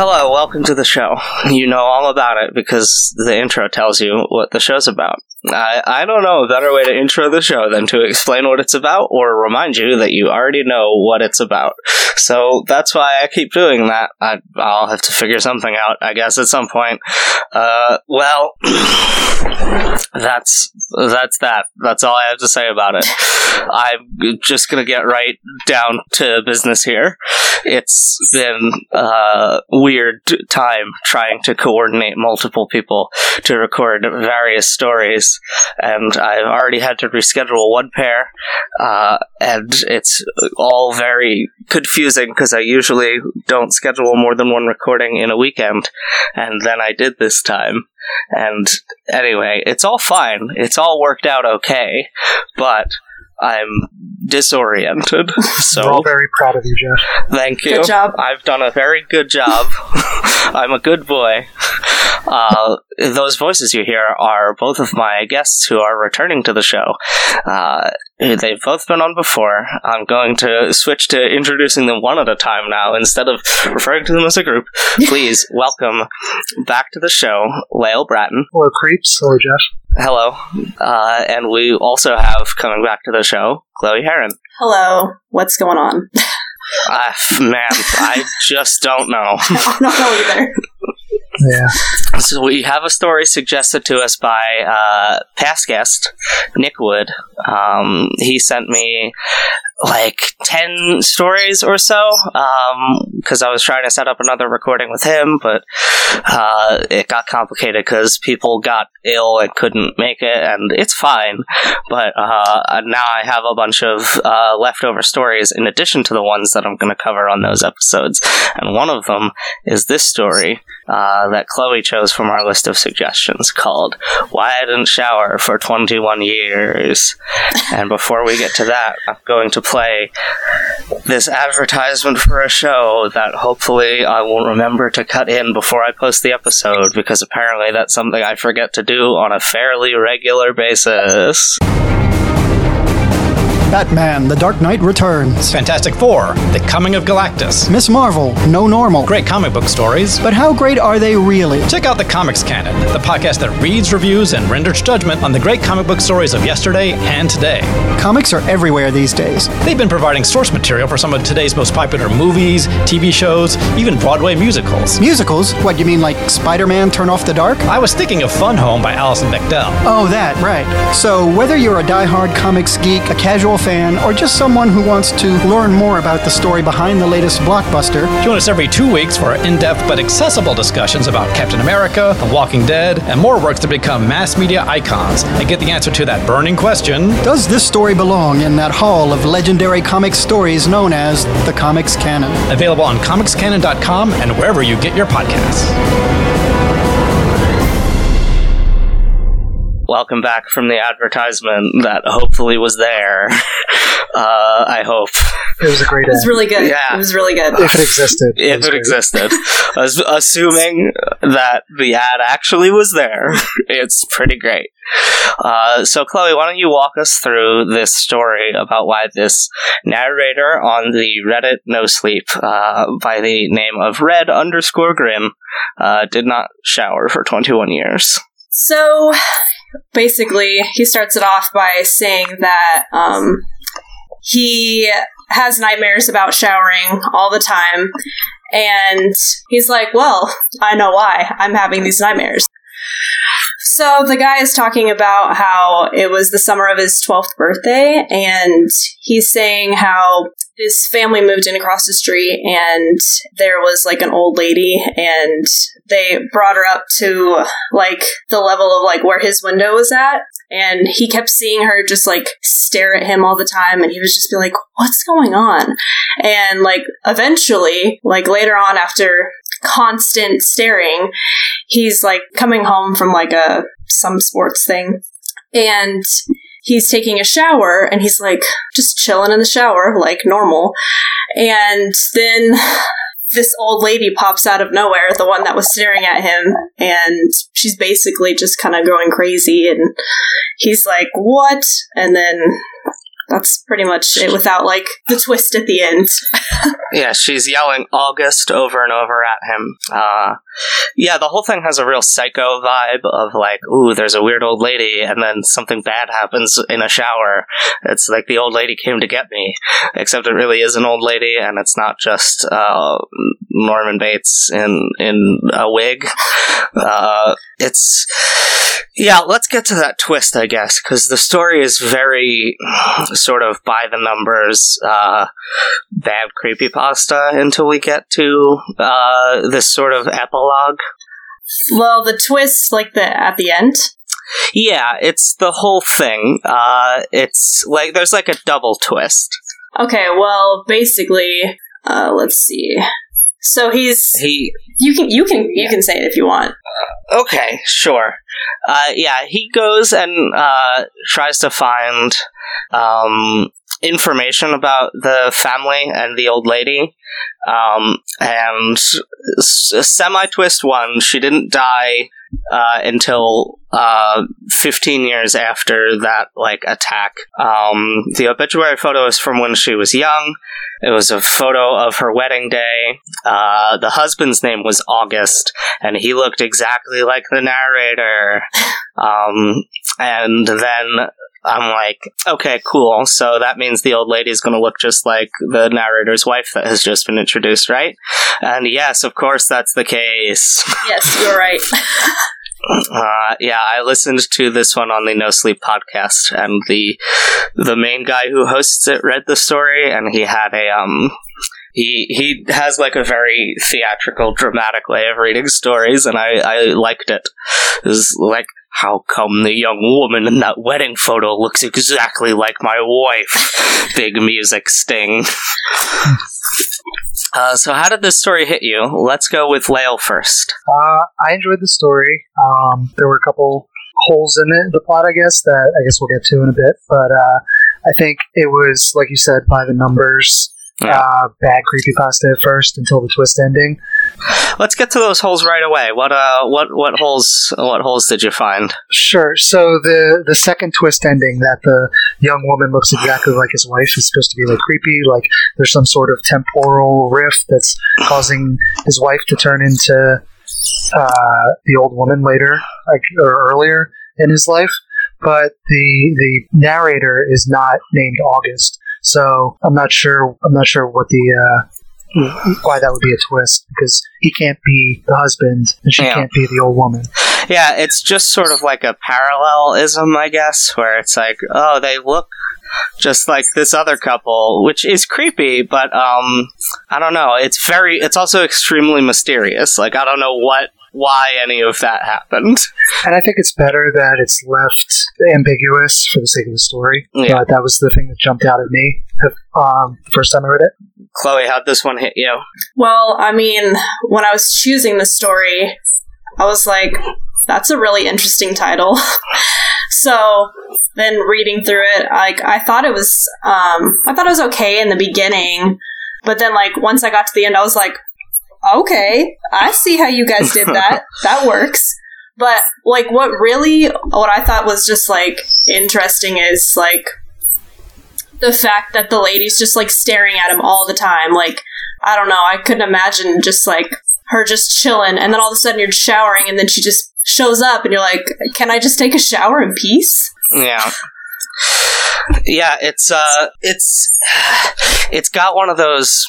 Hello, welcome to the show. You know all about it because the intro tells you what the show's about. I, I don't know a better way to intro the show than to explain what it's about or remind you that you already know what it's about. So that's why I keep doing that. I, I'll have to figure something out, I guess, at some point. Uh, well, that's that's that. That's all I have to say about it. I'm just gonna get right down to business here. It's been a weird time trying to coordinate multiple people to record various stories, and I've already had to reschedule one pair, uh, and it's all very confusing because I usually don't schedule more than one recording in a weekend, and then I did this time. And anyway, it's all fine. It's all worked out okay, but I'm disoriented. So We're all very proud of you, Jeff. thank you. Good job. I've done a very good job. I'm a good boy. Uh, those voices you hear are both of my guests who are returning to the show. Uh, they've both been on before. I'm going to switch to introducing them one at a time now instead of referring to them as a group. Please welcome back to the show, Lael Bratton. Hello, creeps. Hello, Jeff. Hello. Uh, and we also have coming back to the show, Chloe Heron. Hello. What's going on? Uh, man, I just don't know. I don't know either. Yeah. So we have a story suggested to us by uh, past guest Nick Wood. Um, he sent me like 10 stories or so because I was trying to set up another recording with him, but uh, it got complicated because people got ill and couldn't make it, and it's fine. But uh, now I have a bunch of uh, leftover stories in addition to the ones that I'm going to cover on those episodes, and one of them is this story uh, that Chloe chose from our list of suggestions called Why I Didn't Shower for 21 Years. and before we get to that, I'm going to play this advertisement for a show that hopefully I will remember to cut in before I post the episode because apparently that's something I forget to do on a fairly regular basis. Batman, The Dark Knight Returns. Fantastic Four, The Coming of Galactus. Miss Marvel, No Normal. Great comic book stories. But how great are they really? Check out the Comics Canon, the podcast that reads, reviews, and renders judgment on the great comic book stories of yesterday and today. Comics are everywhere these days. They've been providing source material for some of today's most popular movies, TV shows, even Broadway musicals. Musicals? What, you mean like Spider Man Turn Off the Dark? I was thinking of Fun Home by Alison Bechdel. Oh, that, right. So, whether you're a die-hard comics geek, a casual fan, or just someone who wants to learn more about the story behind the latest blockbuster, Join us every two weeks for our in depth but accessible discussions about Captain America, The Walking Dead, and more works to become mass media icons and get the answer to that burning question does this story belong in that hall of legendary comic stories known as the Comics Canon? Available on comicscanon.com and wherever you get your podcasts. Welcome back from the advertisement that hopefully was there. uh, I hope. It was a great It was ad. really good. Yeah. It was really good. If it existed. If was it great. existed. As- assuming that the ad actually was there, it's pretty great. Uh, so, Chloe, why don't you walk us through this story about why this narrator on the Reddit No Sleep uh, by the name of Red underscore Grim uh, did not shower for 21 years? So basically, he starts it off by saying that um, he has nightmares about showering all the time. And he's like, Well, I know why. I'm having these nightmares. So the guy is talking about how it was the summer of his 12th birthday, and he's saying how his family moved in across the street, and there was like an old lady, and they brought her up to like the level of like where his window was at, and he kept seeing her just like stare at him all the time, and he was just be like, "What's going on?" And like eventually, like later on after constant staring. He's like coming home from like a some sports thing and he's taking a shower and he's like just chilling in the shower like normal. And then this old lady pops out of nowhere, the one that was staring at him, and she's basically just kind of going crazy. And he's like, What? And then that's pretty much it without like the twist at the end. Yeah, she's yelling August over and over at him. Uh, yeah, the whole thing has a real psycho vibe of like, ooh, there's a weird old lady, and then something bad happens in a shower. It's like the old lady came to get me, except it really is an old lady, and it's not just uh, Norman Bates in in a wig. Uh, it's yeah. Let's get to that twist, I guess, because the story is very sort of by the numbers, uh, bad creepypasta until we get to uh, this sort of epilogue. well, the twist, like the at the end. Yeah, it's the whole thing. Uh, it's like there's like a double twist. Okay, well, basically, uh, let's see. So he's He you can you can you can say it if you want. Okay, sure. Uh, yeah, he goes and uh, tries to find um, information about the family and the old lady. Um, and s- semi twist one, she didn't die uh, until uh, 15 years after that like attack. Um, the obituary photo is from when she was young. It was a photo of her wedding day. Uh, the husband's name was August, and he looked exactly like the narrator. Um, and then I'm like, okay, cool. So that means the old lady is going to look just like the narrator's wife that has just been introduced, right? And yes, of course, that's the case. Yes, you're right. Uh, yeah, I listened to this one on the No Sleep podcast, and the the main guy who hosts it read the story, and he had a um. He, he has like a very theatrical, dramatic way of reading stories, and I, I liked it. It was like, how come the young woman in that wedding photo looks exactly like my wife? Big music sting. Uh, so, how did this story hit you? Let's go with Lael first. Uh, I enjoyed the story. Um, there were a couple holes in it, the plot, I guess, that I guess we'll get to in a bit. But uh, I think it was, like you said, by the numbers. Yeah. Uh, bad creepypasta at first until the twist ending. Let's get to those holes right away. What uh, what what holes? What holes did you find? Sure. So the the second twist ending that the young woman looks exactly like his wife is supposed to be like creepy. Like there's some sort of temporal rift that's causing his wife to turn into uh, the old woman later, like or earlier in his life. But the the narrator is not named August, so I'm not sure. I'm not sure what the uh, why that would be a twist because he can't be the husband and she Yeah. can't be the old woman. Yeah, it's just sort of like a parallelism, I guess, where it's like, oh, they look just like this other couple, which is creepy, but um, I don't know. It's very. It's also extremely mysterious. Like I don't know what. Why any of that happened? And I think it's better that it's left ambiguous for the sake of the story. Yeah. But that was the thing that jumped out at me um, the first time I read it. Chloe, how'd this one hit you? Well, I mean, when I was choosing the story, I was like, that's a really interesting title. so then reading through it, like I thought it was um I thought it was okay in the beginning, but then like once I got to the end I was like, okay, I see how you guys did that. that works. But like what really what I thought was just like interesting is like the fact that the lady's just like staring at him all the time. Like I don't know. I couldn't imagine just like her just chilling, and then all of a sudden you're showering, and then she just shows up, and you're like, "Can I just take a shower in peace?" Yeah. Yeah, it's uh it's it's got one of those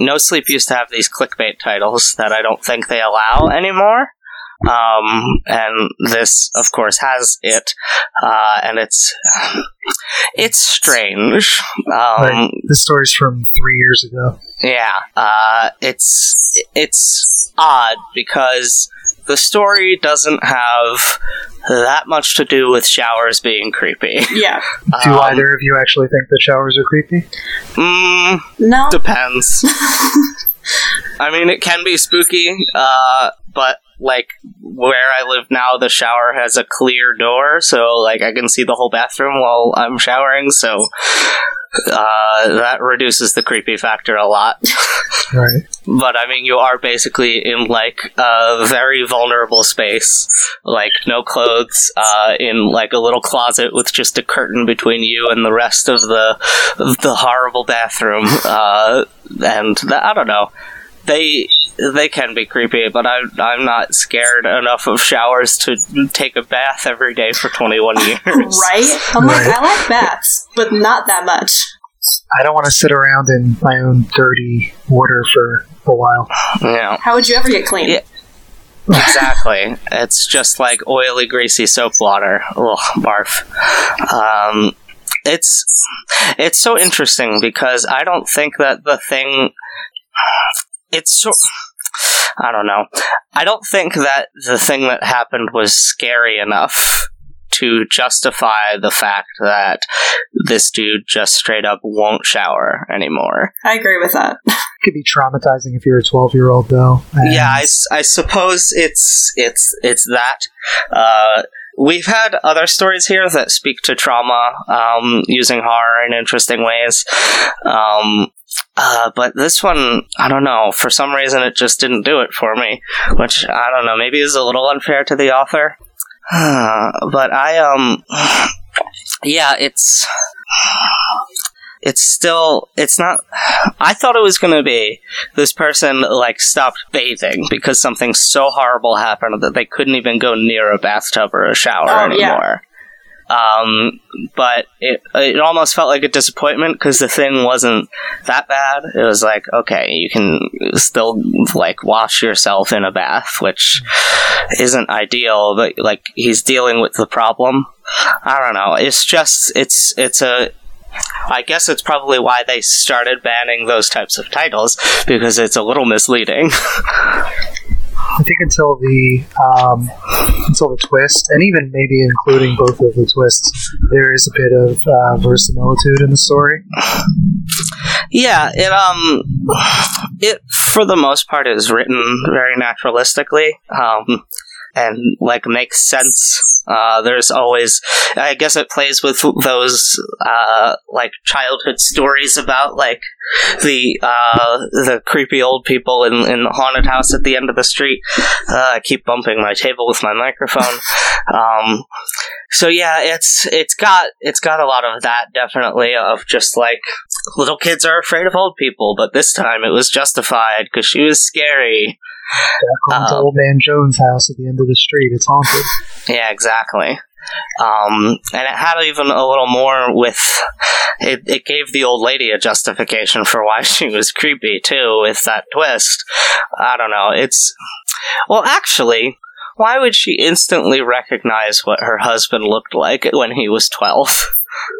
No Sleep used to have these clickbait titles that I don't think they allow anymore. Um and this of course has it. Uh and it's it's strange. Um Right. This story's from three years ago. yeah, uh, it's it's odd because the story doesn't have that much to do with showers being creepy. Yeah. Do Um, either of you actually think that showers are creepy? Mm, No. depends. I mean, it can be spooky, uh, but like where I live now, the shower has a clear door, so like I can see the whole bathroom while I'm showering. So uh, that reduces the creepy factor a lot. Right. But I mean, you are basically in like a very vulnerable space, like no clothes, uh, in like a little closet with just a curtain between you and the rest of the of the horrible bathroom. Uh, and th- I don't know, they they can be creepy, but I'm I'm not scared enough of showers to take a bath every day for 21 years. Right? I'm like, Right. I like bats, but not that much. I don't want to sit around in my own dirty water for a while. Yeah. How would you ever get clean? Yeah. exactly. It's just like oily, greasy soap water. Ugh, barf. Um, it's it's so interesting because I don't think that the thing. It's so. I don't know. I don't think that the thing that happened was scary enough to justify the fact that this dude just straight up won't shower anymore. I agree with that. It could be traumatizing if you're a 12 year old, though. And yeah, I, suppose it's it's it's that. Uh, we've had other stories here that speak to trauma um, using horror in interesting ways. Um, uh, but this one, I don't know. For some reason, it just didn't do it for me. Which I don't know. Maybe is a little unfair to the author. but I um, yeah, it's it's still it's not i thought it was going to be this person like stopped bathing because something so horrible happened that they couldn't even go near a bathtub or a shower Oh, anymore um, but it it almost felt like a disappointment because the thing wasn't that bad. It was like, okay, you can still like wash yourself in a bath, which isn't ideal, but like he's dealing with the problem. I don't know. It's just it's it's a I guess it's probably why they started banning those types of titles because it's a little misleading. I think until the um, until the twist, and even maybe including both of the twists, there is a bit of uh, verisimilitude in the story. yeah, it um it for the most part is written very naturalistically. Um and like makes sense. Uh, there's always, I guess, it plays with those uh, like childhood stories about like the uh, the creepy old people in, in the haunted house at the end of the street. Uh, I keep bumping my table with my microphone. Um, so yeah, it's it's got it's got a lot of that definitely of just like little kids are afraid of old people, but this time it was justified because she was scary. Back on to Uh-oh. Old Man Jones' house at the end of the street. It's haunted. Yeah, exactly. Um, and it had even a little more with it. It gave the old lady a justification for why she was creepy too, with that twist. I don't know. It's well, actually, why would she instantly recognize what her husband looked like when he was twelve?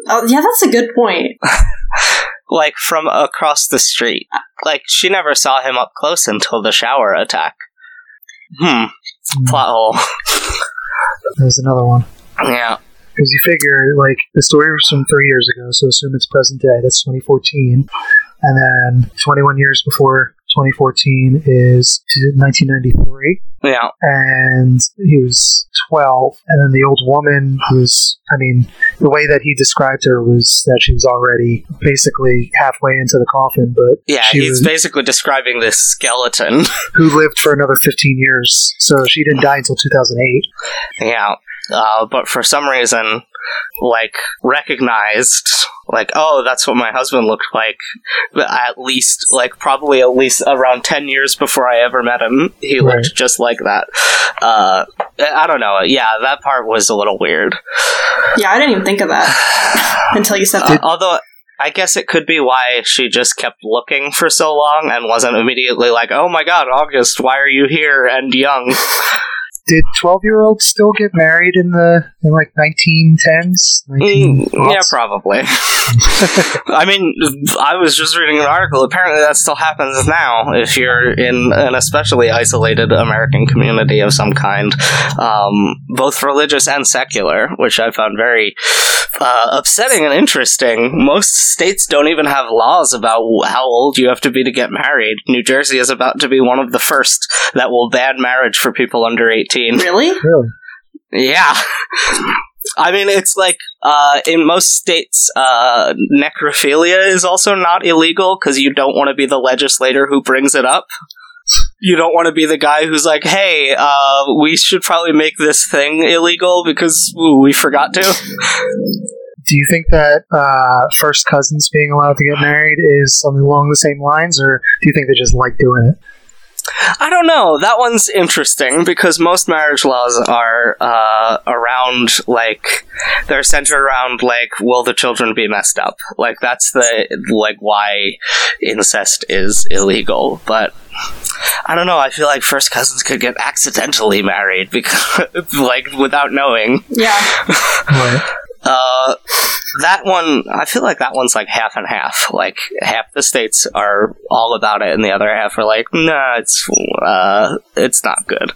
Oh, yeah, that's a good point. like from across the street. Like she never saw him up close until the shower attack. Hmm. Mm, Plot hole. There's another one. yeah. Because you figure, like, the story was from three years ago, so assume it's present day. That's 2014. And then 21 years before 2014 is 1993. Yeah. And he was 12. And then the old woman was, I mean, the way that he described her was that she was already basically halfway into the coffin, but Yeah, he's basically describing this skeleton. who lived for another 15 years. So she didn't die until 2008. yeah. Uh, but for some reason, like, recognized, like, oh, that's what my husband looked like. But At least, like, probably at least around 10 years before I ever met him, he Right. looked just like that. Uh, I don't know. Yeah, that part was a little weird. Yeah, I didn't even think of that until you said Uh, although I guess it could be why she just kept looking for so long and wasn't immediately like, "Oh my god, August, why are you here and young?" Did twelve year olds still get married in the in like nineteen tens? Mm, yeah, probably. I mean, I was just reading an article. Apparently, that still happens now if you're in an especially isolated American community of some kind, um, both religious and secular, which I found very uh, upsetting and interesting. Most states don't even have laws about how old you have to be to get married. New Jersey is about to be one of the first that will ban marriage for people under 18. Really? Really? Yeah. I mean, it's like uh, in most states, uh, necrophilia is also not illegal because you don't want to be the legislator who brings it up. You don't want to be the guy who's like, "Hey, uh, we should probably make this thing illegal because ooh, we forgot to." Do you think that uh, first cousins being allowed to get married is something along the same lines, or do you think they just like doing it? I don't know. That one's interesting because most marriage laws are uh, around like they're centered around like will the children be messed up? Like that's the like why incest is illegal. But I don't know. I feel like first cousins could get accidentally married because like without knowing. Yeah. Right. Uh, that one, I feel like that one's like half and half. Like half the states are all about it, and the other half are like, nah, it's uh, it's not good.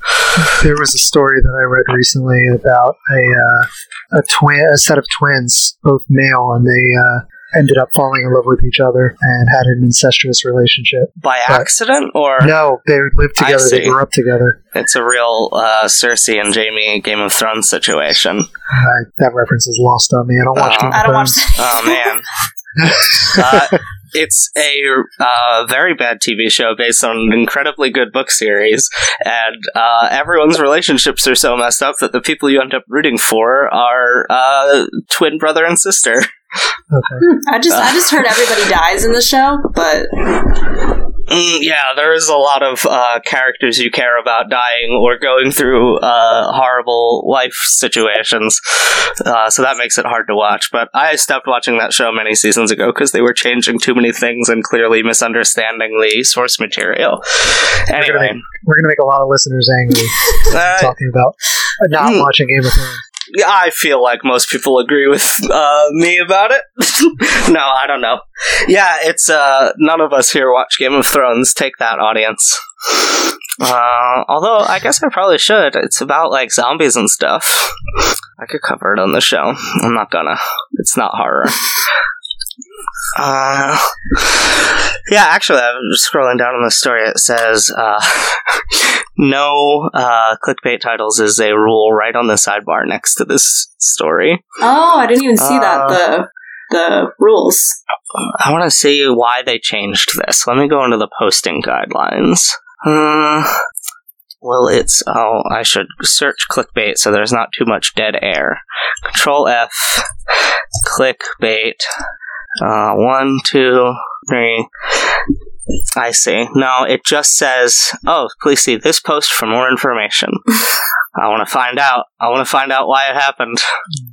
There was a story that I read recently about a uh, a twin, a set of twins, both male, and they uh, ended up falling in love with each other and had an incestuous relationship. By Right. accident, or No, they lived together. They grew up together. it's a real uh, Cersei and Jaime Game of Thrones situation. I, that reference is lost on me. I don't watch. Uh, Game of I don't watch Thrones. that. Oh man. uh, it's a uh, very bad TV show based on an incredibly good book series, and uh, everyone's relationships are so messed up that the people you end up rooting for are uh, twin brother and sister. Okay. I just I just heard everybody dies in the show, but Mm, yeah, there is a lot of uh, characters you care about dying or going through uh, horrible life situations, uh, so that makes it hard to watch. But I stopped watching that show many seasons ago because they were changing too many things and clearly misunderstanding the source material. Anyway, We're gonna make a lot of listeners angry uh, talking about not Hmm. watching Game of Thrones. I feel like most people agree with uh, me about it. no, I don't know. Yeah, it's uh, none of us here watch Game of Thrones. Take that, audience. Uh, although I guess I probably should. It's about like zombies and stuff. I could cover it on the show. I'm not gonna. It's not horror. Uh, yeah, actually, I'm scrolling down on the story. It says uh, no uh, clickbait titles is a rule right on the sidebar next to this story. oh, I didn't even see that Uh, the the rules. I want to see why they changed this. Let me go into the posting guidelines. Uh, well, it's oh, I should search clickbait so there's not too much dead air. Control F, clickbait. Uh, one, two, three. I see. No, it just says, "Oh, please see this post for more information." I want to find out. I want to find out why it happened.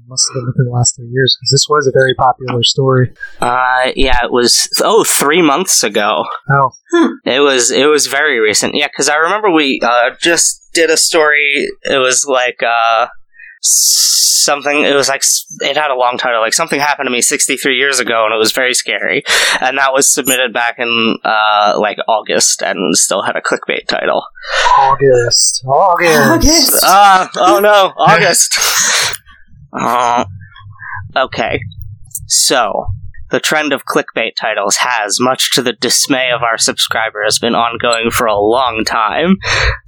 Must have been within the last three years because this was a very popular story. Uh, yeah, it was oh three months ago. Oh, It was it was very recent. Yeah, because I remember we uh, just did a story. It was like uh, something. It was like it had a long title, like something happened to me 63 years ago, and it was very scary. And that was submitted back in uh, like August, and still had a clickbait title. August, August. August. Ah, oh no, August. Uh, okay. So, the trend of clickbait titles has, much to the dismay of our subscribers, been ongoing for a long time.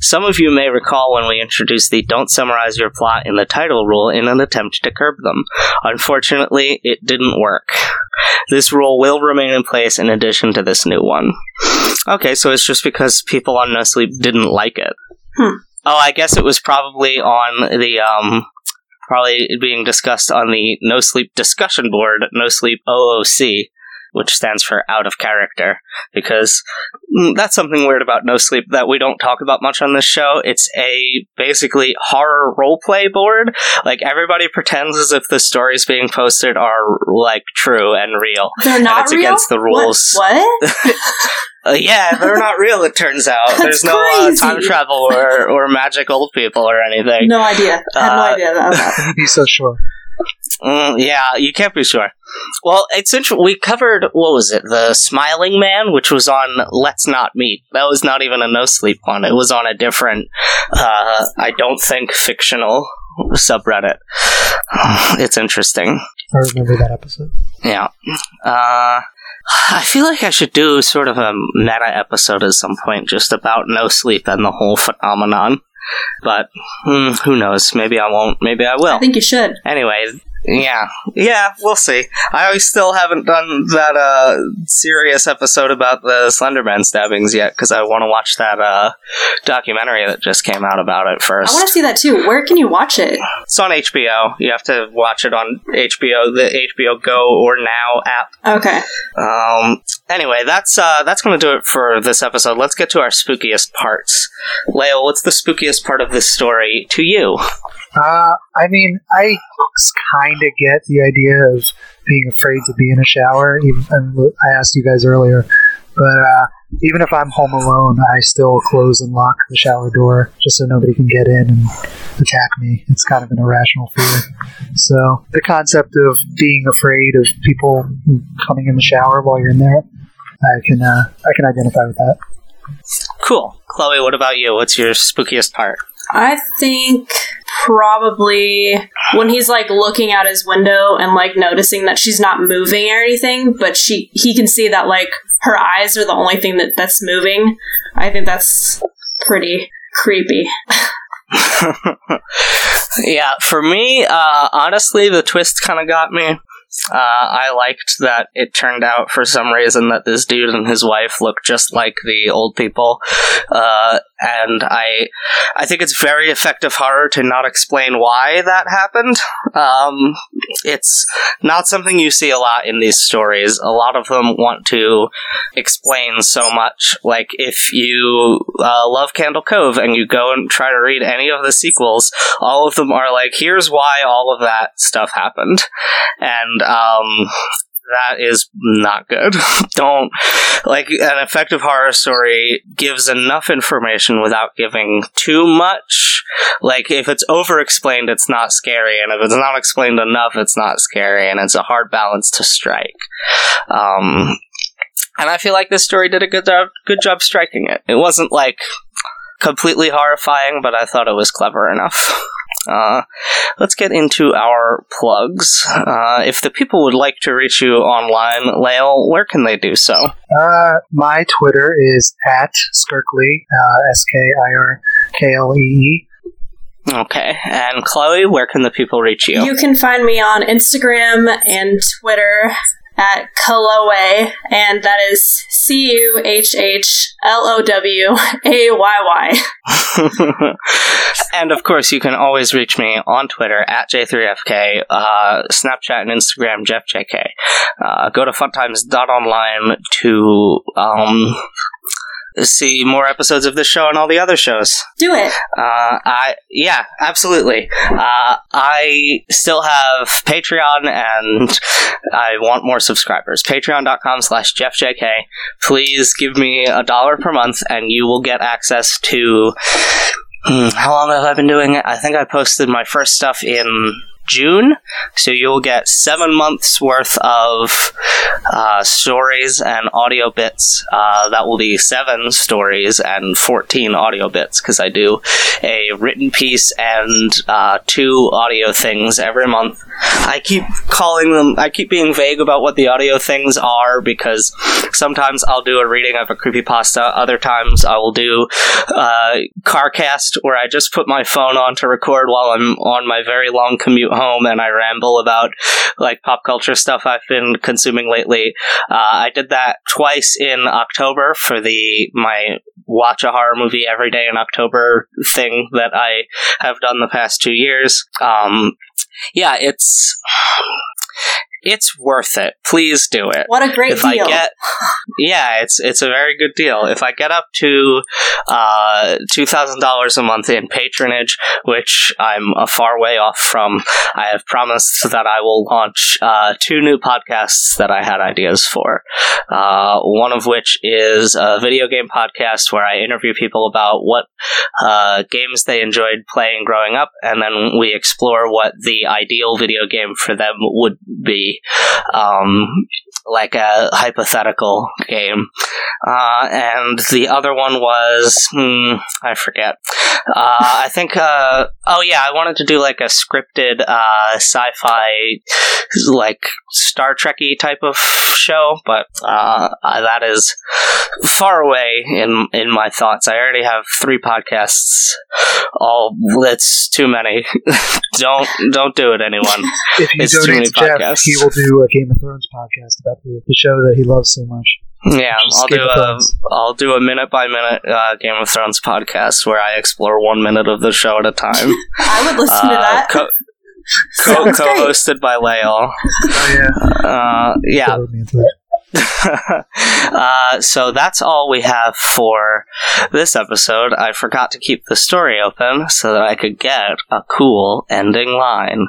Some of you may recall when we introduced the don't summarize your plot in the title rule in an attempt to curb them. Unfortunately, it didn't work. This rule will remain in place in addition to this new one. Okay, so it's just because people on No Sleep didn't like it. Hmm. Oh, I guess it was probably on the um probably being discussed on the No Sleep discussion board, No Sleep OOC, which stands for out of character, because mm, that's something weird about No Sleep that we don't talk about much on this show. It's a basically horror role play board. Like everybody pretends as if the stories being posted are like true and real. They're not it's real? against the rules. What? what? Uh, yeah, they're not real. It turns out That's there's no uh, time travel or or magic old people or anything. no idea. I had no Uh, idea about that. He's so sure. Mm, yeah, you can't be sure. Well, it's interesting. We covered what was it? The Smiling Man, which was on Let's Not Meet. That was not even a no sleep one. It was on a different, uh, I don't think fictional subreddit. It's interesting. I remember that episode. Yeah. Uh, I feel like I should do sort of a meta episode at some point just about no sleep and the whole phenomenon. But hmm, who knows? Maybe I won't. Maybe I will. I think you should. Anyway, yeah, yeah, we'll see. I still haven't done that uh serious episode about the Slenderman stabbings yet because I want to watch that uh documentary that just came out about it first. I want to see that too. Where can you watch it? It's on HBO. You have to watch it on HBO, the HBO Go or Now app. Okay. Um. Anyway, that's uh that's going to do it for this episode. Let's get to our spookiest parts. Leo, what's the spookiest part of this story to you? Uh, I mean, I kind of get the idea of being afraid to be in a shower. Even I asked you guys earlier, but uh, even if I'm home alone, I still close and lock the shower door just so nobody can get in and attack me. It's kind of an irrational fear. So the concept of being afraid of people coming in the shower while you're in there, I can uh, I can identify with that. Cool, Chloe. What about you? What's your spookiest part? I think probably when he's like looking out his window and like noticing that she's not moving or anything, but she he can see that like her eyes are the only thing that that's moving. I think that's pretty creepy. yeah, for me, uh, honestly, the twist kind of got me. Uh, I liked that it turned out for some reason that this dude and his wife look just like the old people, uh, and I, I think it's very effective horror to not explain why that happened. Um, it's not something you see a lot in these stories. A lot of them want to explain so much. Like if you uh, love Candle Cove and you go and try to read any of the sequels, all of them are like, here's why all of that stuff happened, and um, that is not good. Don't like an effective horror story gives enough information without giving too much. Like if it's over explained, it's not scary, and if it's not explained enough, it's not scary, and it's a hard balance to strike. Um, and I feel like this story did a good job, good job striking it. It wasn't like completely horrifying, but I thought it was clever enough. Uh, let's get into our plugs. Uh, if the people would like to reach you online, Lael, where can they do so? Uh, my Twitter is at Skirklee, uh, S K I R K L E E. Okay. And Chloe, where can the people reach you? You can find me on Instagram and Twitter at Cuhhlowayy, and that is C U H H L O W A Y Y. and of course, you can always reach me on Twitter at J3FK, uh, Snapchat and Instagram, JeffJK. Uh, go to funtimes.online to um, see more episodes of this show and all the other shows. Do it. Uh, I yeah, absolutely. Uh, I still have Patreon, and I want more subscribers. Patreon.com slash JeffJK. Please give me a dollar per month, and you will get access to. Hmm, how long have I been doing it? I think I posted my first stuff in June, so you'll get seven months worth of uh, stories and audio bits. Uh, that will be seven stories and 14 audio bits because I do a written piece and uh, two audio things every month. I keep calling them, I keep being vague about what the audio things are because sometimes I'll do a reading of a creepypasta, other times I will do uh, CarCast where I just put my phone on to record while I'm on my very long commute home and I ramble about like pop culture stuff I've been consuming lately. Uh, I did that twice in October for the my watch a horror movie every day in October thing that I have done the past two years. Um, yeah, it's it's worth it. Please do it. What a great if deal. I get, yeah, it's it's a very good deal. If I get up to uh, two thousand dollars a month in patronage, which I'm a far way off from, I have promised that I will launch uh, two new podcasts that I had ideas for. Uh, one of which is a video game podcast where I interview people about what uh, games they enjoyed playing growing up, and then we explore what the ideal video game for them would be. Um, like a hypothetical game. Uh, and the other one was, hmm, I forget. Uh, I think, uh, oh yeah, I wanted to do like a scripted, uh, sci-fi, like Star Trekky type of show, but, uh, that is far away in, in my thoughts. I already have three podcasts. All, that's too many. don't, don't do it, anyone. If you It's too donate many to Jeff, podcasts. he will do a Game of Thrones podcast about the, the show that he loves so much. Yeah, Just I'll do of a Thrones. I'll do a minute by minute uh, Game of Thrones podcast where I explore one minute of the show at a time. I would listen to Uh, that. co- co- Sounds great. co-hosted by Lael. Oh yeah, Uh, yeah. Throw me into that. uh, so that's all we have for this episode. I forgot to keep the story open so that I could get a cool ending line.